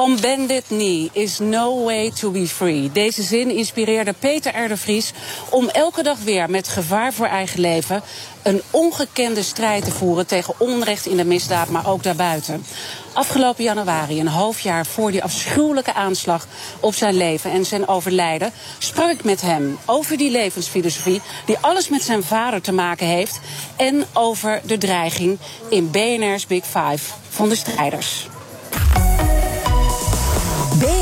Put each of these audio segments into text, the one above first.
On bended knee is no way to be free. Deze zin inspireerde Peter de Vries om elke dag weer met gevaar voor eigen leven een ongekende strijd te voeren tegen onrecht in de misdaad, maar ook daarbuiten. Afgelopen januari, een half jaar voor die afschuwelijke aanslag op zijn leven en zijn overlijden, sprak ik met hem over die levensfilosofie die alles met zijn vader te maken heeft en over de dreiging in BNR's Big Five van de strijders.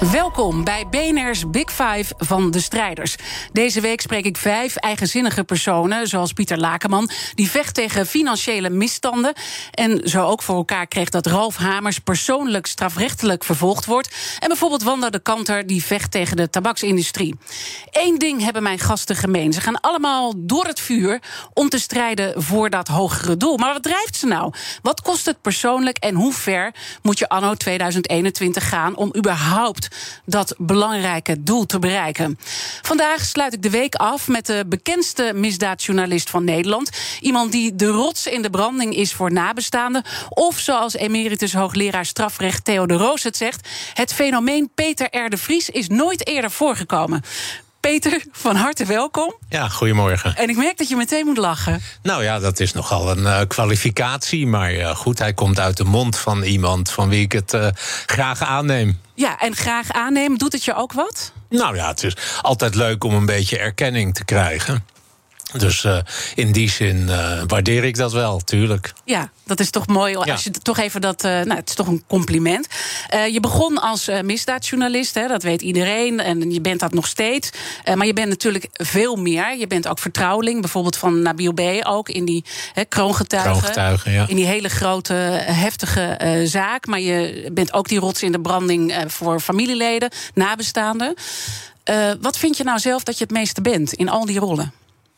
Welkom bij BNR's Big Five van de strijders. Deze week spreek ik vijf eigenzinnige personen, zoals Pieter Lakenman, die vecht tegen financiële misstanden. En zo ook voor elkaar kreeg dat Ralf Hamers persoonlijk strafrechtelijk vervolgd wordt. En bijvoorbeeld Wanda de Kanter, die vecht tegen de tabaksindustrie. Eén ding hebben mijn gasten gemeen. Ze gaan allemaal door het vuur om te strijden voor dat hogere doel. Maar wat drijft ze nou? Wat kost het persoonlijk en hoe ver moet je anno 2021 gaan om überhaupt dat belangrijke doel te bereiken. Vandaag sluit ik de week af met de bekendste misdaadjournalist van Nederland. Iemand die de rots in de branding is voor nabestaanden. Of zoals emeritus hoogleraar strafrecht Theo de Roos het zegt: het fenomeen Peter R. de Vries is nooit eerder voorgekomen. Peter, van harte welkom. Ja, goedemorgen. En ik merk dat je meteen moet lachen. Nou ja, dat is nogal een uh, kwalificatie. Maar uh, goed, hij komt uit de mond van iemand van wie ik het uh, graag aanneem. Ja, en graag aannemen, doet het je ook wat? Nou ja, het is altijd leuk om een beetje erkenning te krijgen. Dus uh, in die zin uh, waardeer ik dat wel, tuurlijk. Ja, dat is toch mooi. Als ja. je toch even dat. Uh, nou, het is toch een compliment. je begon als misdaadjournalist, hè, dat weet iedereen. En je bent dat nog steeds. maar je bent natuurlijk veel meer. Je bent ook vertrouweling, bijvoorbeeld van Nabil B. ook in die hè, kroongetuigen. kroongetuigen ja. In die hele grote, heftige zaak. Maar je bent ook die rots in de branding voor familieleden, nabestaanden. wat vind je nou zelf dat je het meeste bent in al die rollen?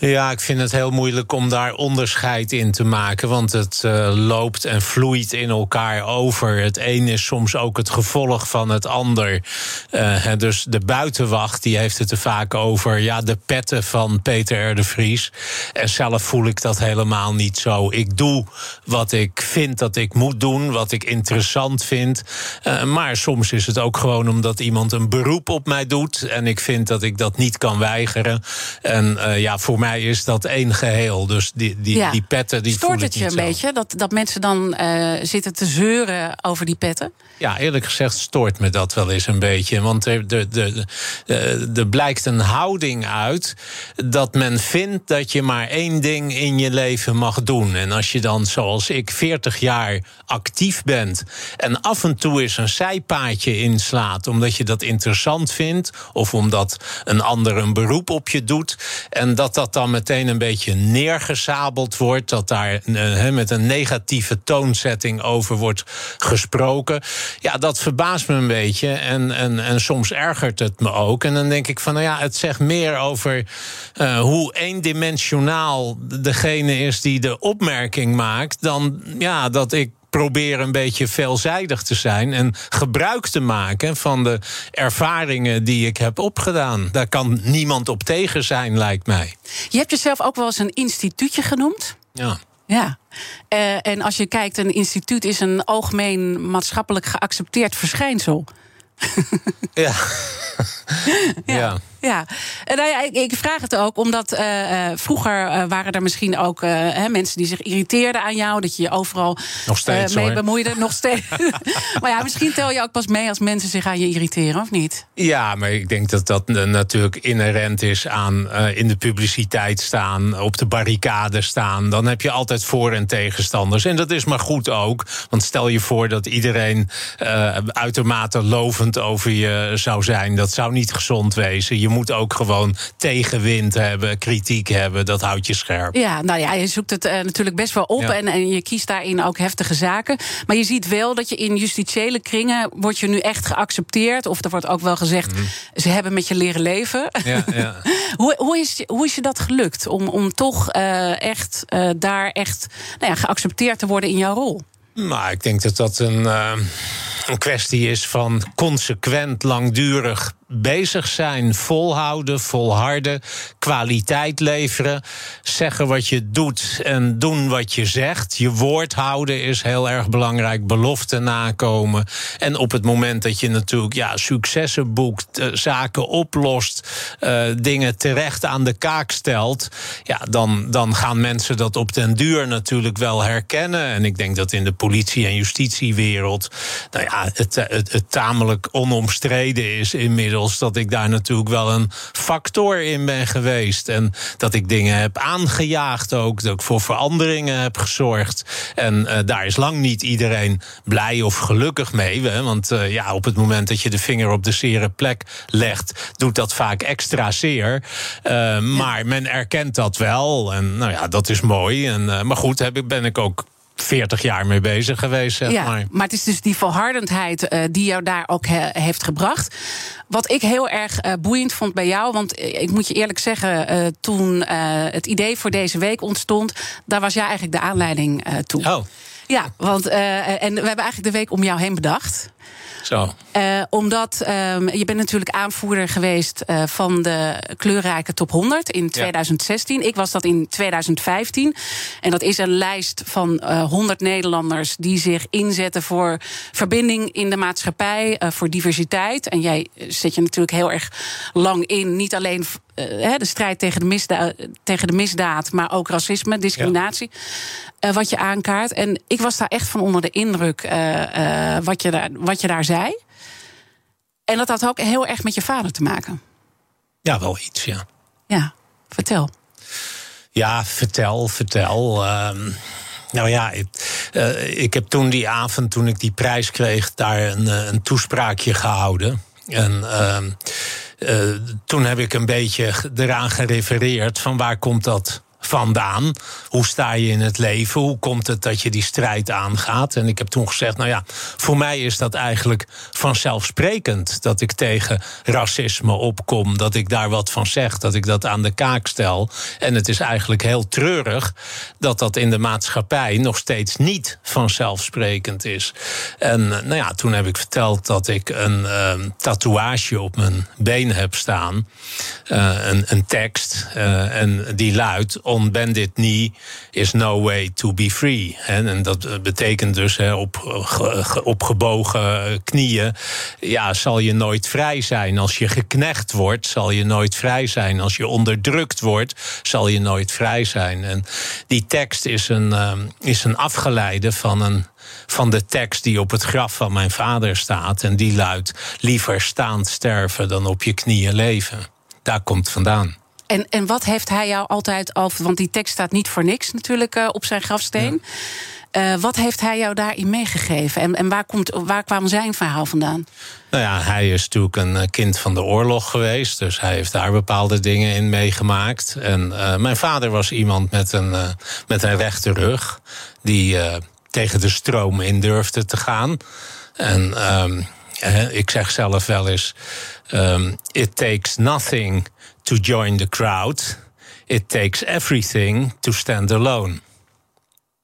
Ja, ik vind het heel moeilijk om daar onderscheid in te maken. Want het uh, loopt en vloeit in elkaar over. Het een is soms ook het gevolg van het ander. Uh, dus de buitenwacht die heeft het er vaak over. Ja, de petten van Peter R. de Vries. En zelf voel ik dat helemaal niet zo. Ik doe wat ik vind dat ik moet doen. Wat ik interessant vind. Uh, maar soms is het ook gewoon omdat iemand een beroep op mij doet. En ik vind dat ik dat niet kan weigeren. En ja, voor mij is dat één geheel. Dus die, die, ja. die petten. Die Stoort het je een zo. beetje dat, dat mensen dan uh, zitten te zeuren over die petten? Ja, eerlijk gezegd stoort me dat wel eens een beetje. Want er, er, er, er blijkt een houding uit dat men vindt dat je maar één ding in je leven mag doen. En als je dan, zoals ik, 40 jaar actief bent en af en toe eens een zijpaadje inslaat omdat je dat interessant vindt of omdat een ander een beroep op je doet en dat dat dan meteen een beetje neergezabeld wordt, dat daar uh, met een negatieve toonzetting over wordt gesproken. Ja, dat verbaast me een beetje. En, en, en soms ergert het me ook. En dan denk ik van, nou ja, het zegt meer over uh, hoe eendimensionaal degene is die de opmerking maakt, dan ja, dat ik probeer een beetje veelzijdig te zijn en gebruik te maken van de ervaringen die ik heb opgedaan. Daar kan niemand op tegen zijn, lijkt mij. Je hebt jezelf ook wel eens een instituutje genoemd. Ja. Ja. Uh, en als je kijkt, een instituut is een algemeen maatschappelijk geaccepteerd verschijnsel. ja. ja. ja. Ja, en nou ja, ik, ik, vraag het ook omdat uh, vroeger uh, waren er misschien ook uh, mensen die zich irriteerden aan jou, dat je je overal nog steeds, mee bemoeide. Nog steeds. maar ja, misschien tel je ook pas mee als mensen zich aan je irriteren, of niet? Ja, maar ik denk dat dat natuurlijk inherent is aan in de publiciteit staan, op de barricade staan. Dan heb je altijd voor- en tegenstanders. En dat is maar goed ook. Want stel je voor dat iedereen uitermate lovend over je zou zijn. Dat zou niet gezond wezen. Je je moet ook gewoon tegenwind hebben, kritiek hebben. Dat houdt je scherp. Ja, nou ja, je zoekt het uh, natuurlijk best wel op en, en je kiest daarin ook heftige zaken. Maar je ziet wel dat je in justitiële kringen wordt je nu echt geaccepteerd. Of er wordt ook wel gezegd, mm. ze hebben met je leren leven. Ja, ja. hoe, hoe, is, hoe is je dat gelukt om, om toch uh, echt uh, daar echt nou ja, geaccepteerd te worden in jouw rol? Nou, ik denk dat dat een, uh, een kwestie is van consequent, langdurig bezig zijn, volhouden, volharden, kwaliteit leveren, zeggen wat je doet en doen wat je zegt. Je woord houden is heel erg belangrijk, beloften nakomen. En op het moment dat je natuurlijk ja, successen boekt, eh, zaken oplost, uh, dingen terecht aan de kaak stelt, ja, dan, dan gaan mensen dat op den duur natuurlijk wel herkennen. En ik denk dat in de politie- en justitiewereld nou ja, het, het, het tamelijk onomstreden is inmiddels dat ik daar natuurlijk wel een factor in ben geweest. En dat ik dingen heb aangejaagd ook. Dat ik voor veranderingen heb gezorgd. En uh, daar is lang niet iedereen blij of gelukkig mee. Hè? Want uh, ja, op het moment dat je de vinger op de zere plek legt, doet dat vaak extra zeer. Uh, maar men erkent dat wel. En nou ja, dat is mooi. En, maar goed, heb ik, ben ik ook 40 jaar mee bezig geweest. Zeg ja, maar. maar het is dus die volhardendheid uh, die jou daar ook he, heeft gebracht. Wat ik heel erg uh, boeiend vond bij jou, want ik moet je eerlijk zeggen, uh, toen het idee voor deze week ontstond, daar was jij eigenlijk de aanleiding toe. Oh. Ja, want en we hebben eigenlijk de week om jou heen bedacht. Zo. Uh, omdat um, je bent natuurlijk aanvoerder geweest uh, van de kleurrijke top 100 in 2016. Ja. Ik was dat in 2015. En dat is een lijst van uh, 100 Nederlanders die zich inzetten voor verbinding in de maatschappij, voor diversiteit. En jij zet je natuurlijk heel erg lang in, niet alleen de strijd tegen de, misdaad, tegen de misdaad, maar ook racisme, discriminatie. Ja. Uh, wat je aankaart. En ik was daar echt van onder de indruk uh, wat, je daar, wat je daar zei. En dat had ook heel erg met je vader te maken. Ja, wel iets, ja. Ja, vertel. Ja, vertel, vertel. Uh, nou ja, ik, uh, ik, heb toen die avond, toen ik die prijs kreeg, daar een, een toespraakje gehouden. En uh, uh, toen heb ik een beetje eraan gerefereerd van waar komt dat vandaan? Hoe sta je in het leven? Hoe komt het dat je die strijd aangaat? En ik heb toen gezegd, nou ja, voor mij is dat eigenlijk vanzelfsprekend dat ik tegen racisme opkom, dat ik daar wat van zeg, dat ik dat aan de kaak stel. En het is eigenlijk heel treurig dat dat in de maatschappij nog steeds niet vanzelfsprekend is. En eh, nou ja, toen heb ik verteld dat ik een uh, tatoeage op mijn been heb staan, uh, een, een tekst, uh, en die luidt on bended knee is no way to be free. En dat betekent dus op, op gebogen knieën, ja, zal je nooit vrij zijn. Als je geknecht wordt, zal je nooit vrij zijn. Als je onderdrukt wordt, zal je nooit vrij zijn. En die tekst is een, is een afgeleide van een van de tekst die op het graf van mijn vader staat. En die luidt: liever staand sterven dan op je knieën leven. Daar komt vandaan. En, en wat heeft hij jou altijd al, want die tekst staat niet voor niks natuurlijk uh, op zijn grafsteen. Ja. Uh, wat heeft hij jou daarin meegegeven? En, en waar, komt, waar kwam zijn verhaal vandaan? Nou ja, hij is natuurlijk een eh, kind van de oorlog geweest. Dus hij heeft daar bepaalde dingen in meegemaakt. En uh, mijn vader was iemand met een, met een rechte rug. Die tegen de stroom in durfde te gaan. En um, ik zeg zelf wel eens: um, It takes nothing to join the crowd. It takes everything to stand alone.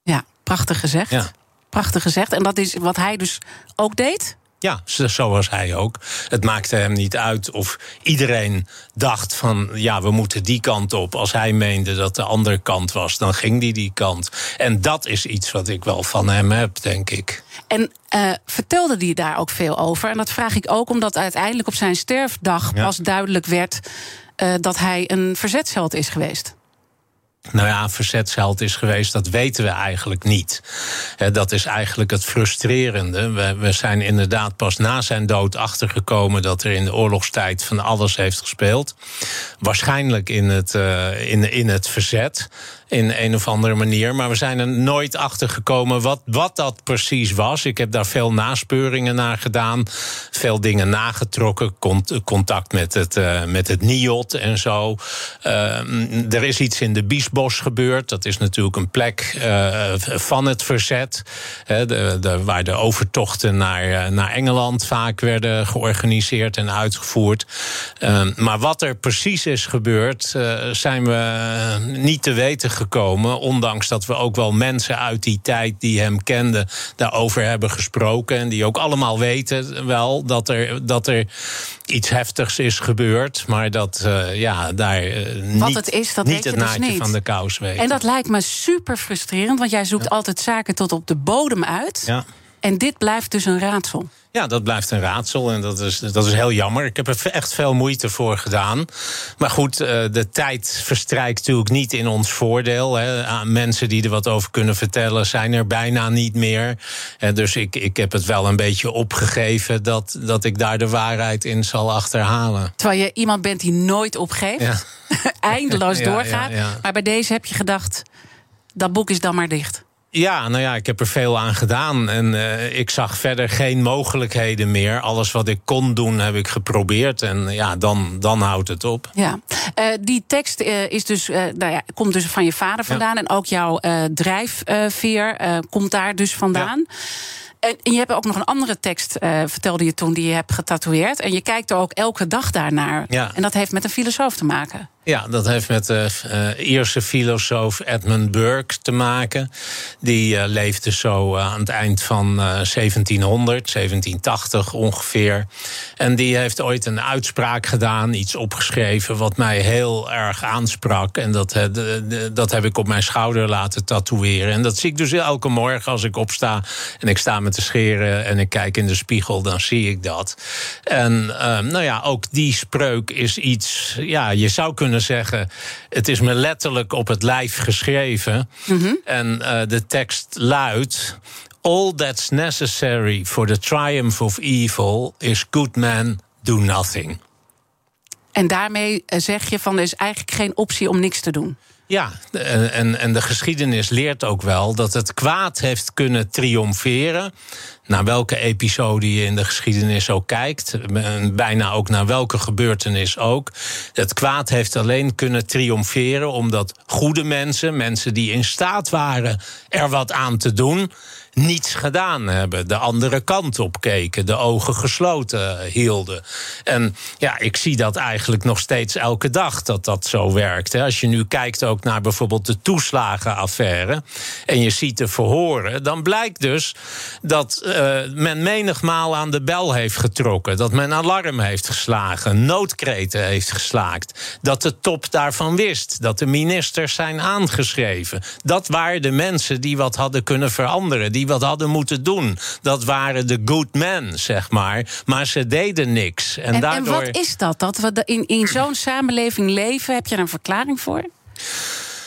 Ja, prachtig gezegd. Ja. Prachtig gezegd. En dat is wat hij dus ook deed? Ja, zo was hij ook. Het maakte hem niet uit of iedereen dacht van ja, we moeten die kant op. Als hij meende dat de andere kant was, dan ging die die kant. En dat is iets wat ik wel van hem heb, denk ik. En uh, vertelde hij daar ook veel over? En dat vraag ik ook omdat uiteindelijk op zijn sterfdag ja. pas duidelijk werd uh, dat hij een verzetsheld is geweest. Nou ja, een verzetsheld is geweest, dat weten we eigenlijk niet. Dat is eigenlijk het frustrerende. We, zijn inderdaad pas na zijn dood achtergekomen dat er in de oorlogstijd van alles heeft gespeeld. Waarschijnlijk in het, uh, in, in het verzet. In een of andere manier. Maar we zijn er nooit achter gekomen wat, wat dat precies was. Ik heb daar veel naspeuringen naar gedaan. Veel dingen nagetrokken. Contact met het, uh, met het NIOT en zo. Uh, er is iets in de Biesbos gebeurd. Dat is natuurlijk een plek uh, van het verzet. de, de, waar de overtochten naar, naar Engeland vaak werden georganiseerd en uitgevoerd. Ehm, maar wat er precies is gebeurd, zijn we niet te weten gekomen. Ondanks dat we ook wel mensen uit die tijd die hem kenden daarover hebben gesproken. En die ook allemaal weten wel dat er, dat er iets heftigs is gebeurd. Maar dat uh, ja, daar uh, Wat niet, het, is, dat niet weet het je dus naadje niet. van de kous weten. En dat lijkt me super frustrerend, want jij zoekt altijd zaken tot op de bodem uit. Ja. En dit blijft dus een raadsel. Ja, dat blijft een raadsel en dat is, dat is heel jammer. Ik heb er echt veel moeite voor gedaan. Maar goed, eh, de tijd verstrijkt natuurlijk niet in ons voordeel. Hè. Mensen die er wat over kunnen vertellen zijn er bijna niet meer. Dus ik, ik heb het wel een beetje opgegeven dat, dat ik daar de waarheid in zal achterhalen. Terwijl je iemand bent die nooit opgeeft, ja. eindeloos Ja, doorgaat. ja. Maar bij deze heb je gedacht, dat boek is dan maar dicht. Ja, nou ja, ik heb er veel aan gedaan. En uh, ik zag verder geen mogelijkheden meer. Alles wat ik kon doen, heb ik geprobeerd. En ja, dan, dan houdt het op. Ja, uh, die tekst uh, is dus, nou ja, komt dus van je vader vandaan. Ja. En ook jouw drijfveer komt daar dus vandaan. Ja. En je hebt ook nog een andere tekst, uh, vertelde je toen, die je hebt getatoeëerd. En je kijkt er ook elke dag daarnaar. Ja. En dat heeft met een filosoof te maken. Ja, dat heeft met de uh, Ierse filosoof Edmund Burke te maken. Die uh, leefde zo uh, aan het eind van 1700, 1780 ongeveer. En die heeft ooit een uitspraak gedaan, iets opgeschreven... wat mij heel erg aansprak. En dat, dat heb ik op mijn schouder laten tatoeëren. En dat zie ik dus elke morgen als ik opsta... en ik sta met de scheren en ik kijk in de spiegel, dan zie ik dat. En nou ja, ook die spreuk is iets... ja, je zou kunnen zeggen, het is me letterlijk op het lijf geschreven. Mm -hmm. En uh, de tekst luidt: All that's necessary for the triumph of evil is good men do nothing. En daarmee zeg je van er is eigenlijk geen optie om niks te doen. Ja, en, en de geschiedenis leert ook wel dat het kwaad heeft kunnen triomferen. Naar welke episode je in de geschiedenis ook kijkt, bijna ook naar welke gebeurtenis ook. Het kwaad heeft alleen kunnen triomferen omdat goede mensen, mensen die in staat waren er wat aan te doen, niets gedaan hebben. De andere kant op keken, de ogen gesloten hielden. En ja, ik zie dat eigenlijk nog steeds elke dag dat dat zo werkt. Als je nu kijkt ook naar bijvoorbeeld de toeslagenaffaire en je ziet de verhoren, dan blijkt dus dat uh, men menigmaal aan de bel heeft getrokken, dat men alarm heeft geslagen, noodkreten heeft geslaakt, dat de top daarvan wist, dat de ministers zijn aangeschreven. Dat waren de mensen die wat hadden kunnen veranderen, wat hadden moeten doen. Dat waren de good men, zeg maar. Maar ze deden niks. En, en, daardoor... en wat is dat? Dat we in, in zo'n samenleving leven? Heb je er een verklaring voor?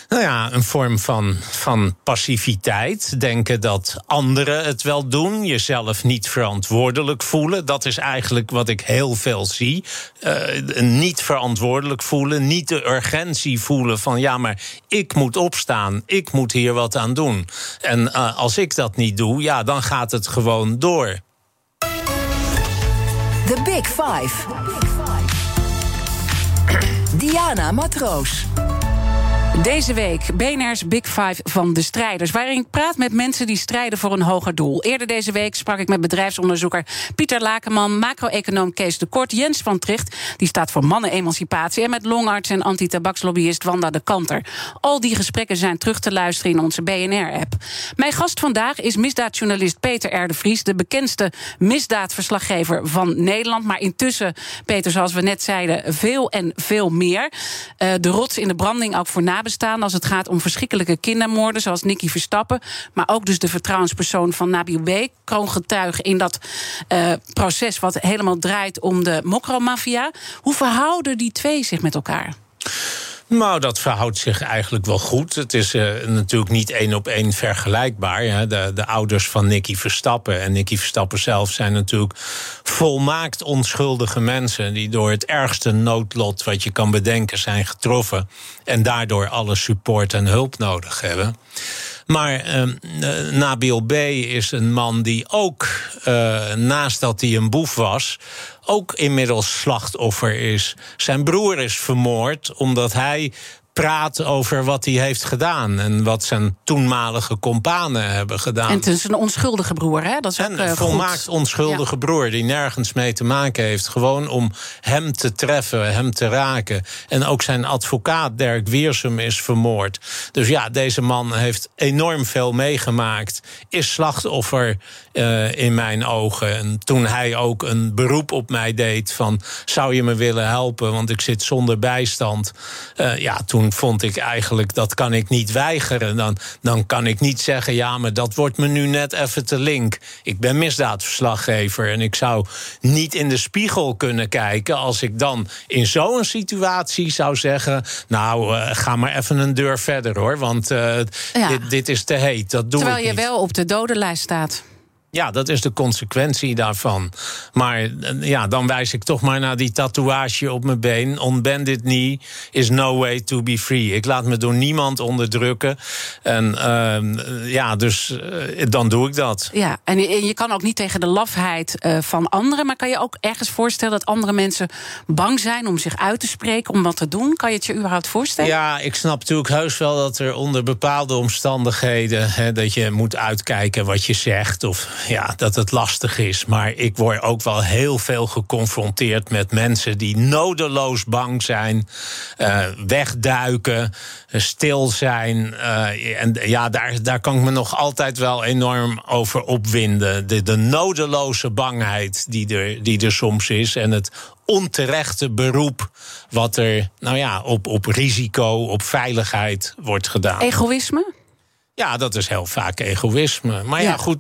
Nou ja, een vorm van, van passiviteit. Denken dat anderen het wel doen. Jezelf niet verantwoordelijk voelen. Dat is eigenlijk wat ik heel veel zie. Uh, niet verantwoordelijk voelen. Niet de urgentie voelen van ja, maar ik moet opstaan. Ik moet hier wat aan doen. En uh, als ik dat niet doe, ja, dan gaat het gewoon door. The Big Five. Diana Matroos. Deze week BNR's Big Five van de strijders. Waarin ik praat met mensen die strijden voor een hoger doel. Eerder deze week sprak ik met bedrijfsonderzoeker Pieter Lakenman, macro-econoom Kees de Kort, Jens van Tricht, die staat voor mannenemancipatie, en met longarts en anti-tabakslobbyist Wanda de Kanter. Al die gesprekken zijn terug te luisteren in onze BNR-app. Mijn gast vandaag is misdaadjournalist Peter R. de Vries, de bekendste misdaadverslaggever van Nederland. Maar intussen, Peter, zoals we net zeiden, veel en veel meer. Uh, de rots in de branding ook voor nabestaanden als het gaat om verschrikkelijke kindermoorden, zoals Nicky Verstappen. Maar ook dus de vertrouwenspersoon van Nabil B. kroongetuige in dat uh, proces wat helemaal draait om de mokromafia. Hoe verhouden die twee zich met elkaar? Nou, dat verhoudt zich eigenlijk wel goed. Het is uh, natuurlijk niet één op één vergelijkbaar. De, de ouders van Nicky Verstappen en Nicky Verstappen zelf zijn natuurlijk volmaakt onschuldige mensen die door het ergste noodlot wat je kan bedenken zijn getroffen en daardoor alle support en hulp nodig hebben. Maar uh, Nabil B. is een man die ook, uh, naast dat hij een boef was, ook inmiddels slachtoffer is. Zijn broer is vermoord omdat hij praat over wat hij heeft gedaan. En wat zijn toenmalige companen hebben gedaan. En het is een onschuldige broer, hè? Dat is ook, een volmaakt onschuldige broer die nergens mee te maken heeft. Gewoon om hem te treffen, hem te raken. En ook zijn advocaat Dirk Wiersum is vermoord. Dus ja, deze man heeft enorm veel meegemaakt. Is slachtoffer uh, in mijn ogen. En toen hij ook een beroep op mij deed van... zou je me willen helpen, want ik zit zonder bijstand. Uh, ja, toen vond ik eigenlijk, dat kan ik niet weigeren. Dan, dan kan ik niet zeggen, ja, maar dat wordt me nu net even te link. Ik ben misdaadverslaggever en ik zou niet in de spiegel kunnen kijken... als ik dan in zo'n situatie zou zeggen... nou, uh, ga maar even een deur verder, hoor, want ja. dit, dit, is te heet. Dat doe Terwijl ik je wel op de dodenlijst staat. Ja, dat is de consequentie daarvan. Maar eh, ja, dan wijs ik toch maar naar die tatoeage op mijn been. On bended knee is no way to be free. Ik laat me door niemand onderdrukken. En uh, ja, dus uh, dan doe ik dat. Ja, en je kan ook niet tegen de lafheid uh, van anderen. Maar kan je ook ergens voorstellen dat andere mensen bang zijn om zich uit te spreken, om wat te doen? Kan je het je überhaupt voorstellen? Ja, ik snap natuurlijk heus wel dat er onder bepaalde omstandigheden. Hè, dat je moet uitkijken wat je zegt. Of ja, dat het lastig is. Maar ik word ook wel heel veel geconfronteerd met mensen die nodeloos bang zijn, uh, wegduiken, stil zijn. Uh, en ja, daar, daar kan ik me nog altijd wel enorm over opwinden. De, de nodeloze bangheid die er, die er soms is. En het onterechte beroep wat er nou ja, op, op risico, op veiligheid wordt gedaan. Egoïsme? Ja, dat is heel vaak egoïsme. Maar ja, ja goed,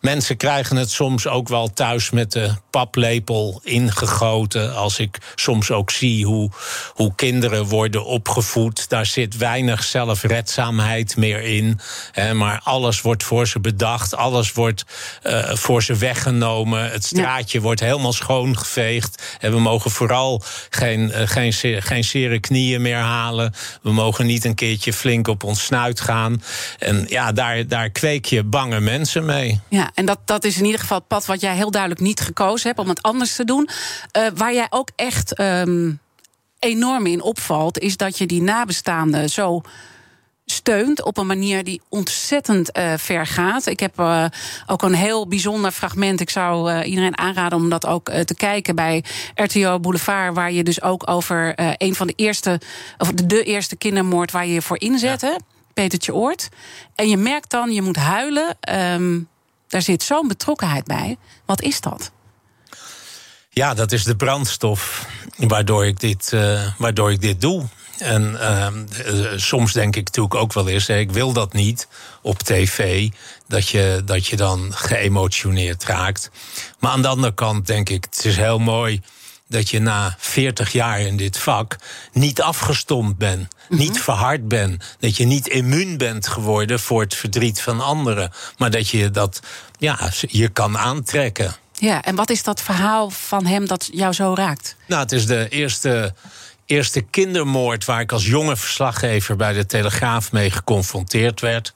mensen krijgen het soms ook wel thuis met de paplepel ingegoten. Als ik soms ook zie hoe, hoe kinderen worden opgevoed, daar zit weinig zelfredzaamheid meer in. Hè, maar alles wordt voor ze bedacht, alles wordt uh, voor ze weggenomen. Het straatje ja. wordt helemaal schoongeveegd. En we mogen vooral geen, uh, geen, geen zere knieën meer halen. We mogen niet een keertje flink op ons snuit gaan. En ja, daar, daar kweek je bange mensen mee. Ja, en dat, dat is in ieder geval het pad wat jij heel duidelijk niet gekozen hebt om het anders te doen. Uh, waar jij ook echt um, enorm in opvalt, is dat je die nabestaanden zo steunt op een manier die ontzettend uh, ver gaat. Ik heb uh, ook een heel bijzonder fragment. Ik zou uh, iedereen aanraden om dat ook te kijken bij RTO Boulevard, waar je dus ook over een van de eerste, of de, de eerste kindermoord waar je je voor inzette. Ja. Petertje Oort. En je merkt dan, je moet huilen. Um, daar zit zo'n betrokkenheid bij. Wat is dat? Ja, dat is de brandstof waardoor ik dit, uh, waardoor ik dit doe. En uh, soms denk ik natuurlijk ook wel eens, ik wil dat niet op tv, dat je, dat je dan geëmotioneerd raakt. Maar aan de andere kant denk ik, het is heel mooi dat je na 40 jaar in dit vak niet afgestompt bent, mm -hmm. niet verhard bent, dat je niet immuun bent geworden voor het verdriet van anderen, maar dat je dat ja, je kan aantrekken. Ja, en wat is dat verhaal van hem dat jou zo raakt? Nou, het is de eerste eerste kindermoord waar ik als jonge verslaggever bij de Telegraaf mee geconfronteerd werd.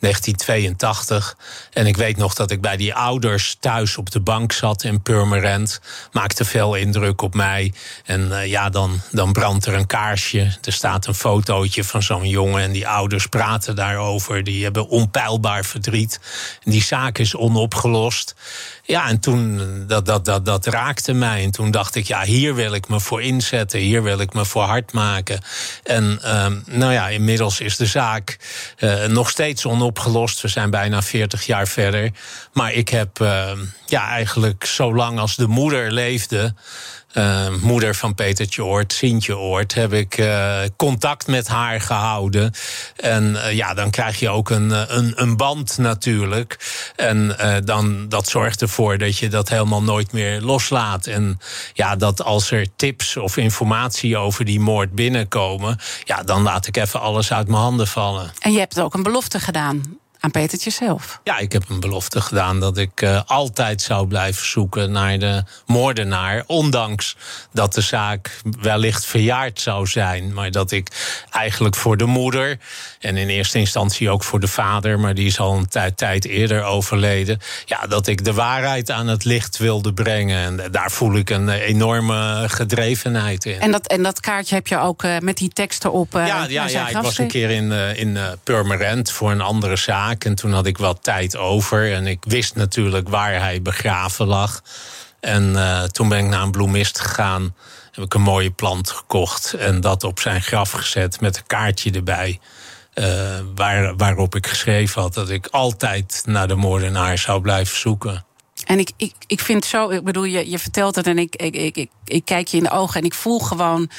1982. En ik weet nog dat ik bij die ouders thuis op de bank zat in Purmerend. Maakte veel indruk op mij. En uh, ja, dan, dan brandt er een kaarsje. Er staat een fotootje van zo'n jongen. En die ouders praten daarover. Die hebben onpeilbaar verdriet. En die zaak is onopgelost. Ja, en toen, dat, dat, dat, dat raakte mij. En toen dacht ik, ja, hier wil ik me voor inzetten. Hier wil ik me voor hard maken. En uh, nou ja, inmiddels is de zaak uh, nog steeds onopgelost. We zijn bijna 40 jaar verder. Maar ik heb uh, ja, eigenlijk zolang als de moeder leefde... uh, moeder van Petertje Oort, Sintje Oort, heb ik uh, contact met haar gehouden. En ja, dan krijg je ook een, een, een band natuurlijk. En dan, dat zorgt ervoor dat je dat helemaal nooit meer loslaat. En ja, dat als er tips of informatie over die moord binnenkomen, ja, dan laat ik even alles uit mijn handen vallen. En je hebt ook een belofte gedaan aan Petertje zelf. Ja, ik heb een belofte gedaan dat ik uh, altijd zou blijven zoeken naar de moordenaar. Ondanks dat de zaak wellicht verjaard zou zijn. Maar dat ik eigenlijk voor de moeder en in eerste instantie ook voor de vader, maar die is al een tijd, tijd eerder overleden. Ja, dat ik de waarheid aan het licht wilde brengen. En daar voel ik een enorme gedrevenheid in. En dat, en dat kaartje heb je ook uh, met die teksten op. Uh, ja, ja, ja ik was een keer in, in Purmerend voor een andere zaak. En toen had ik wat tijd over. En ik wist natuurlijk waar hij begraven lag. En uh, toen ben ik naar een bloemist gegaan. Heb ik een mooie plant gekocht. En dat op zijn graf gezet met een kaartje erbij. Uh, waar, waarop ik geschreven had dat ik altijd naar de moordenaar zou blijven zoeken. En ik, ik, ik vind zo, ik bedoel, je, je vertelt het en ik, ik, ik, ik, ik kijk je in de ogen en ik voel gewoon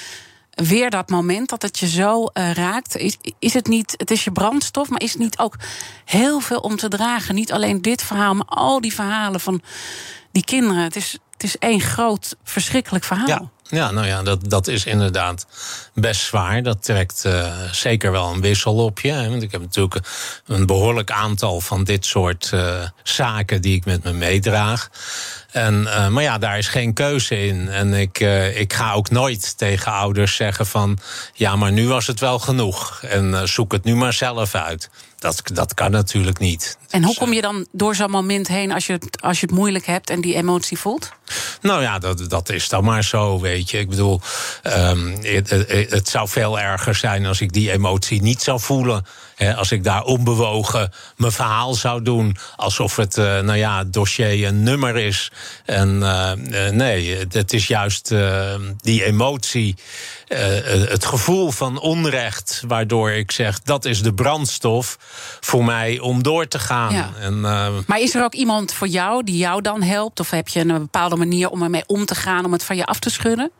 weer dat moment dat het je zo uh, raakt. Is, is het niet, het is je brandstof, maar is het niet ook heel veel om te dragen? Niet alleen dit verhaal, maar al die verhalen van die kinderen. Het is, het is één groot, verschrikkelijk verhaal. Ja. Ja, nou ja, dat, dat is inderdaad best zwaar. Dat trekt uh, zeker wel een wissel op je. Want ik heb natuurlijk een behoorlijk aantal van dit soort uh, zaken die ik met me meedraag. En, uh, maar ja, daar is geen keuze in. En ik, ik ga ook nooit tegen ouders zeggen van... ja, maar nu was het wel genoeg. En zoek het nu maar zelf uit. Dat, dat kan natuurlijk niet. En hoe dus, kom je dan door zo'n moment heen als je, het, als je het moeilijk hebt en die emotie voelt? Nou ja, dat, dat is dan maar zo, weet je. Ik bedoel, um, het, het, zou veel erger zijn als ik die emotie niet zou voelen. He, als ik daar onbewogen mijn verhaal zou doen. Alsof het, uh, nou ja, dossier een nummer is. En uh, nee, het is juist uh, die emotie. Het gevoel van onrecht, waardoor ik zeg dat is de brandstof voor mij om door te gaan. Ja. En, maar is er ook iemand voor jou die jou dan helpt? Of heb je een bepaalde manier om ermee om te gaan, om het van je af te schudden?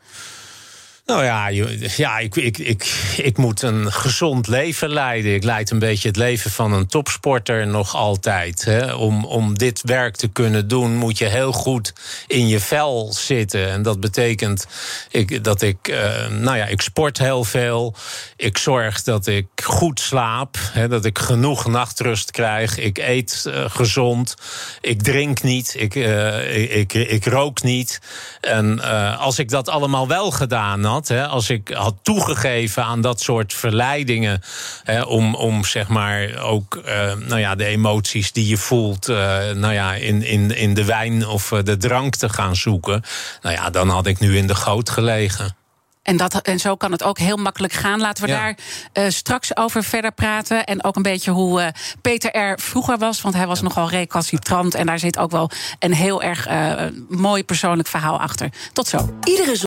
Nou ja, ja ik, ik, ik, ik moet een gezond leven leiden. Ik leid een beetje het leven van een topsporter nog altijd. Hè. Om, om dit werk te kunnen doen, moet je heel goed in je vel zitten. En dat betekent ik, dat ik, uh, nou ja, ik sport heel veel. Ik zorg dat ik goed slaap. Hè, dat ik genoeg nachtrust krijg. Ik eet uh, gezond. Ik drink niet. Ik, uh, ik, ik, ik, rook niet. En als ik dat allemaal wel gedaan had Hè, als ik had toegegeven aan dat soort verleidingen. Hè, om, om zeg maar ook uh, nou ja, de emoties die je voelt. Uh, nou ja, in, in, in de wijn of eh, de drank te gaan zoeken. Nou ja, dan had ik nu in de goot gelegen. En, dat, en zo kan het ook heel makkelijk gaan. Laten we daar uh, straks over verder praten. En ook een beetje hoe uh, Peter er vroeger was. Want hij was nogal recalcitrant. En daar zit ook wel een heel erg uh, mooi persoonlijk verhaal achter. Tot zo. Iedere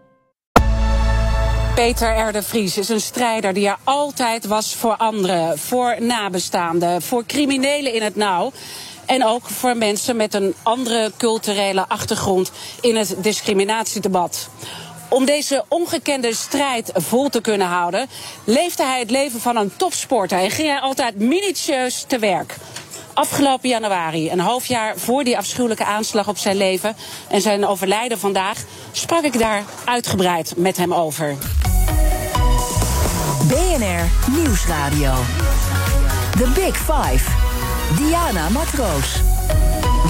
Peter R. de Vries is een strijder die er altijd was voor anderen, voor nabestaanden, voor criminelen in het nauw. En ook voor mensen met een andere culturele achtergrond in het discriminatiedebat. Om deze ongekende strijd vol te kunnen houden, leefde hij het leven van een topsporter en ging hij altijd minutieus te werk. Afgelopen januari, een half jaar voor die afschuwelijke aanslag op zijn leven en zijn overlijden vandaag, sprak ik daar uitgebreid met hem over. BNR Nieuwsradio. The Big Five. Diana Matroos.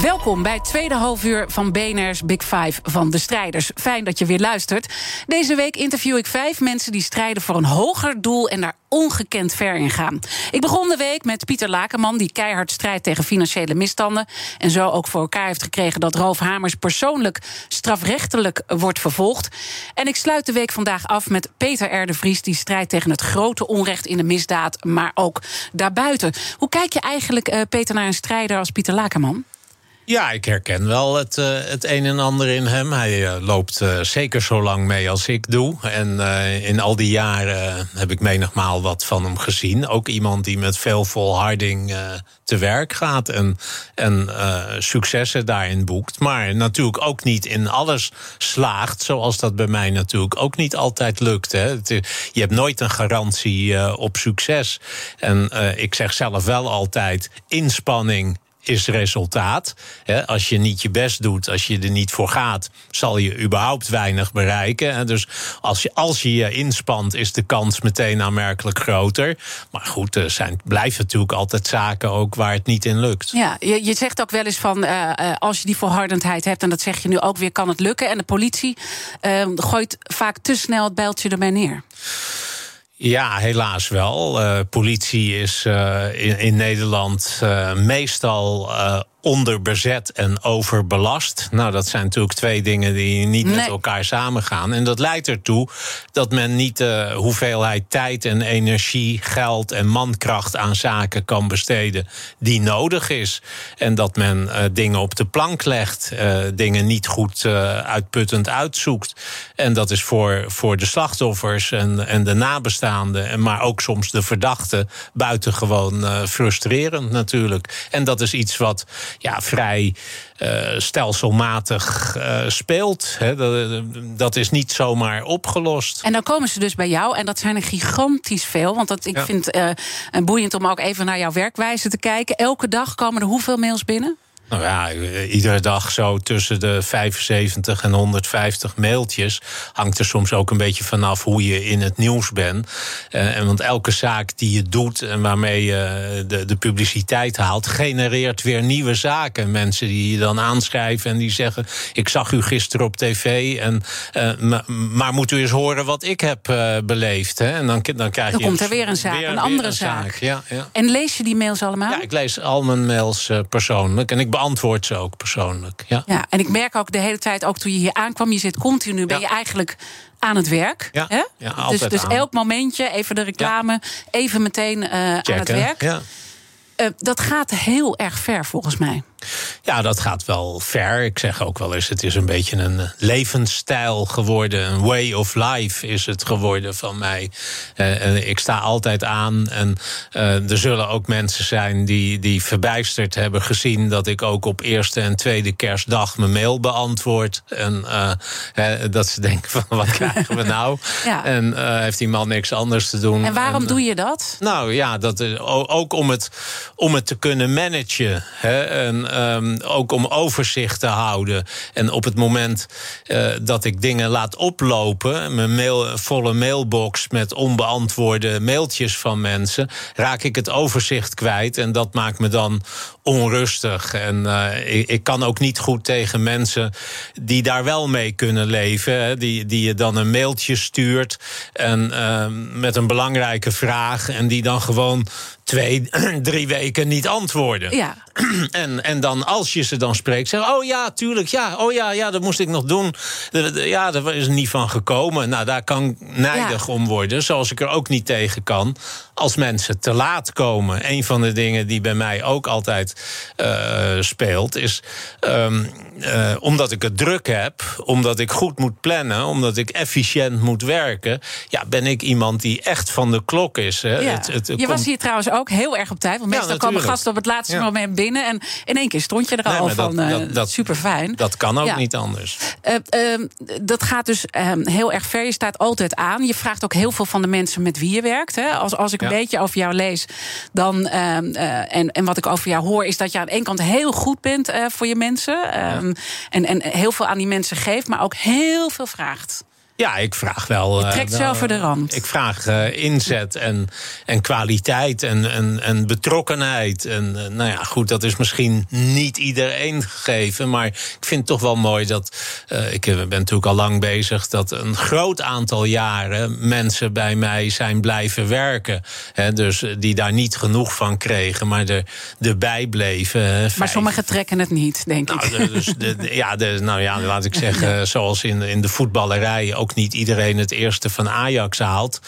Welkom bij het tweede halfuur van BNR's Big Five van de strijders. Fijn dat je weer luistert. Deze week interview ik vijf mensen die strijden voor een hoger doel en daar ongekend ver in gaan. Ik begon de week met Pieter Lakenman, die keihard strijdt tegen financiële misstanden. En zo ook voor elkaar heeft gekregen dat Ralf Hamers persoonlijk strafrechtelijk wordt vervolgd. En ik sluit de week vandaag af met Peter R. de Vries, die strijdt tegen het grote onrecht in de misdaad, maar ook daarbuiten. Hoe kijk je eigenlijk, uh, Peter, naar een strijder als Pieter Lakenman? Ja, ik herken wel het, uh, het een en ander in hem. Hij uh, loopt uh, zeker zo lang mee als ik doe. En in al die jaren heb ik menigmaal wat van hem gezien. Ook iemand die met veel volharding te werk gaat en, en successen daarin boekt. Maar natuurlijk ook niet in alles slaagt, zoals dat bij mij natuurlijk ook niet altijd lukt. Hè. Je hebt nooit een garantie op succes. En ik zeg zelf wel altijd: inspanning is resultaat. Als je niet je best doet, als je er niet voor gaat, zal je überhaupt weinig bereiken. Dus als je als je, je inspant, is de kans meteen aanmerkelijk groter. Maar goed, er zijn, blijven natuurlijk altijd zaken ook waar het niet in lukt. Ja, je, je zegt ook wel eens van uh, als je die volhardendheid hebt, en dat zeg je nu ook weer, kan het lukken. En de politie uh, gooit vaak te snel het bijltje erbij neer. Ja, helaas wel. Uh, politie is in, in, Nederland uh, meestal onderbezet en overbelast. Nou, dat zijn natuurlijk twee dingen die niet met elkaar samengaan. En dat leidt ertoe dat men niet de hoeveelheid tijd en energie, geld en mankracht aan zaken kan besteden die nodig is. En dat men uh, dingen op de plank legt, uh, dingen niet goed uh, uitputtend uitzoekt. En dat is voor, voor de slachtoffers en, en de nabestaanden, maar ook soms de verdachten, buitengewoon frustrerend natuurlijk. En dat is iets wat ja, vrij uh, stelselmatig uh, speelt. Dat, dat, is niet zomaar opgelost. En dan komen ze dus bij jou, en dat zijn er gigantisch veel. Want dat, ik ja. vind het uh, boeiend om ook even naar jouw werkwijze te kijken. Elke dag komen er hoeveel mails binnen? Nou ja, iedere dag zo tussen de 75 en 150 mailtjes. Hangt er soms ook een beetje vanaf hoe je in het nieuws bent. Uh, en want elke zaak die je doet en waarmee je de, de publiciteit haalt, genereert weer nieuwe zaken. Mensen die je dan aanschrijven en die zeggen: Ik zag u gisteren op tv. En, uh, maar moet u eens horen wat ik heb uh, beleefd. Hè? En dan, dan krijg dan je. komt er weer een zaak, weer, een andere een zaak. zaak. Ja, ja. En lees je die mails allemaal? Ja, ik lees al mijn mails persoonlijk. En ik beantwoord ze ook persoonlijk. Ja. ja, en ik merk ook de hele tijd, ook toen je hier aankwam, je zit continu, ben je eigenlijk aan het werk. Ja, hè? ja dus dus elk momentje, even de reclame, even meteen uh, aan het werk. Ja. Uh, dat gaat heel erg ver volgens mij. Ja, dat gaat wel ver. Ik zeg ook wel eens, het is een beetje een levensstijl geworden. Een way of life is het geworden van mij. Uh, ik sta altijd aan. En uh, er zullen ook mensen zijn die, die verbijsterd hebben gezien... dat ik ook op eerste en tweede kerstdag mijn mail beantwoord. En uh, dat ze denken van, wat krijgen we nou? ja. En heeft die man niks anders te doen. En waarom en, doe je dat? Nou ja, dat is ook om het, om het te kunnen managen. Hè? En, Um, ook om overzicht te houden. En op het moment uh, dat ik dingen laat oplopen, mijn mail, volle mailbox met onbeantwoorde mailtjes van mensen, raak ik het overzicht kwijt. En dat maakt me dan onrustig. En uh, ik, ik, kan ook niet goed tegen mensen die daar wel mee kunnen leven. Hè, die, die je dan een mailtje stuurt en, uh, met een belangrijke vraag. En die dan gewoon twee, drie weken niet antwoorden. Ja. En, en dan, als je ze dan spreekt, zeggen: Oh ja, tuurlijk, ja, oh ja, ja, dat moest ik nog doen. Ja, daar is niet van gekomen. Nou, daar kan nijdig ja. om worden. Zoals ik er ook niet tegen kan als mensen te laat komen. Een van de dingen die bij mij ook altijd uh, speelt, is um, uh, omdat ik het druk heb, omdat ik goed moet plannen, omdat ik efficiënt moet werken, ja, ben ik iemand die echt van de klok is. Hè. Ja. Het, het, je was hier trouwens ook heel erg op tijd, want meestal ja, komen gasten op het laatste ja. moment binnen en in één keer stond je er al van dat, uh, dat, dat, super fijn. Dat kan ook niet anders. Uh, dat gaat dus ehm, heel erg ver. Je staat altijd aan. Je vraagt ook heel veel van de mensen met wie je werkt. Hè. Als, als ik beetje over jou lees, dan uh, uh, en, en wat ik over jou hoor, is dat je aan de ene kant heel goed bent uh, voor je mensen. Um, ja. en, en heel veel aan die mensen geeft, maar ook heel veel vraagt. Ja, ik vraag wel. Je trekt wel voor de rand. Ik vraag inzet en, en kwaliteit en, en, en betrokkenheid. En nou ja, goed, dat is misschien niet iedereen gegeven. Maar ik vind het toch wel mooi dat. ik ben natuurlijk al lang bezig. dat een groot aantal jaren mensen bij mij zijn blijven werken. Hè, dus die daar niet genoeg van kregen, maar er, erbij bleven. Maar sommigen trekken het niet, denk nou, ik. Dus de, ja, de, nou ja, laat ik zeggen, zoals in, in de voetballerij ook niet iedereen het eerste van Ajax haalt.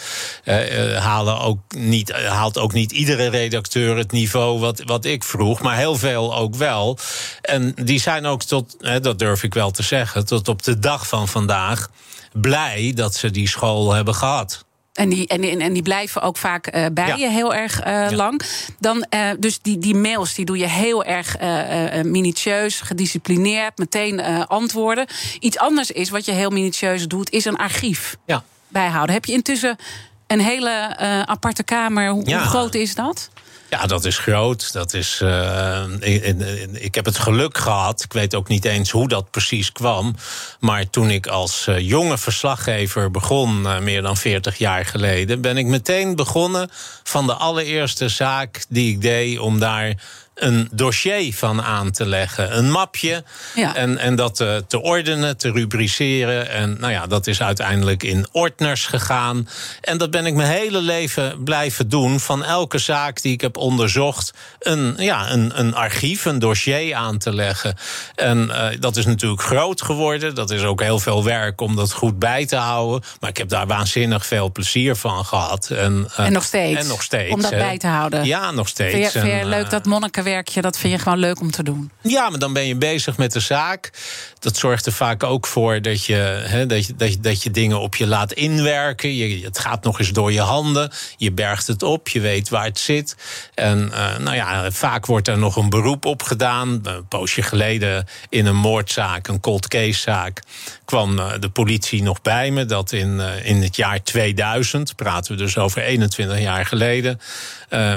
Uh, halen ook niet, haalt ook niet iedere redacteur het niveau wat, wat ik vroeg, maar heel veel ook wel. En die zijn ook tot, hè, dat durf ik wel te zeggen, tot op de dag van vandaag blij dat ze die school hebben gehad. En die, en, en die blijven ook vaak uh, bij je heel erg uh, lang. Dan, uh, dus die, die mails die doe je heel erg minutieus, gedisciplineerd, meteen antwoorden. Iets anders is wat je heel minutieus doet, is een archief ja. bijhouden. Heb je intussen een hele aparte kamer? Hoe, hoe groot is dat? Ja, dat is groot. Dat is, uh, ik, ik, heb het geluk gehad. Ik weet ook niet eens hoe dat precies kwam. Maar toen ik als uh, jonge verslaggever begon, uh, meer dan 40 jaar geleden, ben ik meteen begonnen van de allereerste zaak die ik deed om daar een dossier van aan te leggen. Een mapje. Ja. En, en dat te, eh, te ordenen, te rubriceren. En nou ja, dat is uiteindelijk in ordners gegaan. En dat ben ik mijn hele leven blijven doen. Van elke zaak die ik heb onderzocht, een, ja, een, een archief, een dossier aan te leggen. En uh, dat is natuurlijk groot geworden. Dat is ook heel veel werk om dat goed bij te houden. Maar ik heb daar waanzinnig veel plezier van gehad. En, uh, en nog steeds. En nog steeds. Om dat bij te houden. Ja, nog steeds. Vind je, vind je leuk dat monniken werkje, dat vind je gewoon leuk om te doen. Ja, maar dan ben je bezig met de zaak. Dat zorgt er vaak ook voor dat je, dat je, dat je, dat je dingen op je laat inwerken. Je, het gaat nog eens door je handen. Je bergt het op, je weet waar het zit. En uh, nou ja, vaak wordt er nog een beroep op gedaan. Een poosje geleden in een moordzaak, een cold case zaak, kwam uh, de politie nog bij me. Dat in, uh, in het jaar 2000, praten we dus over 21 jaar geleden,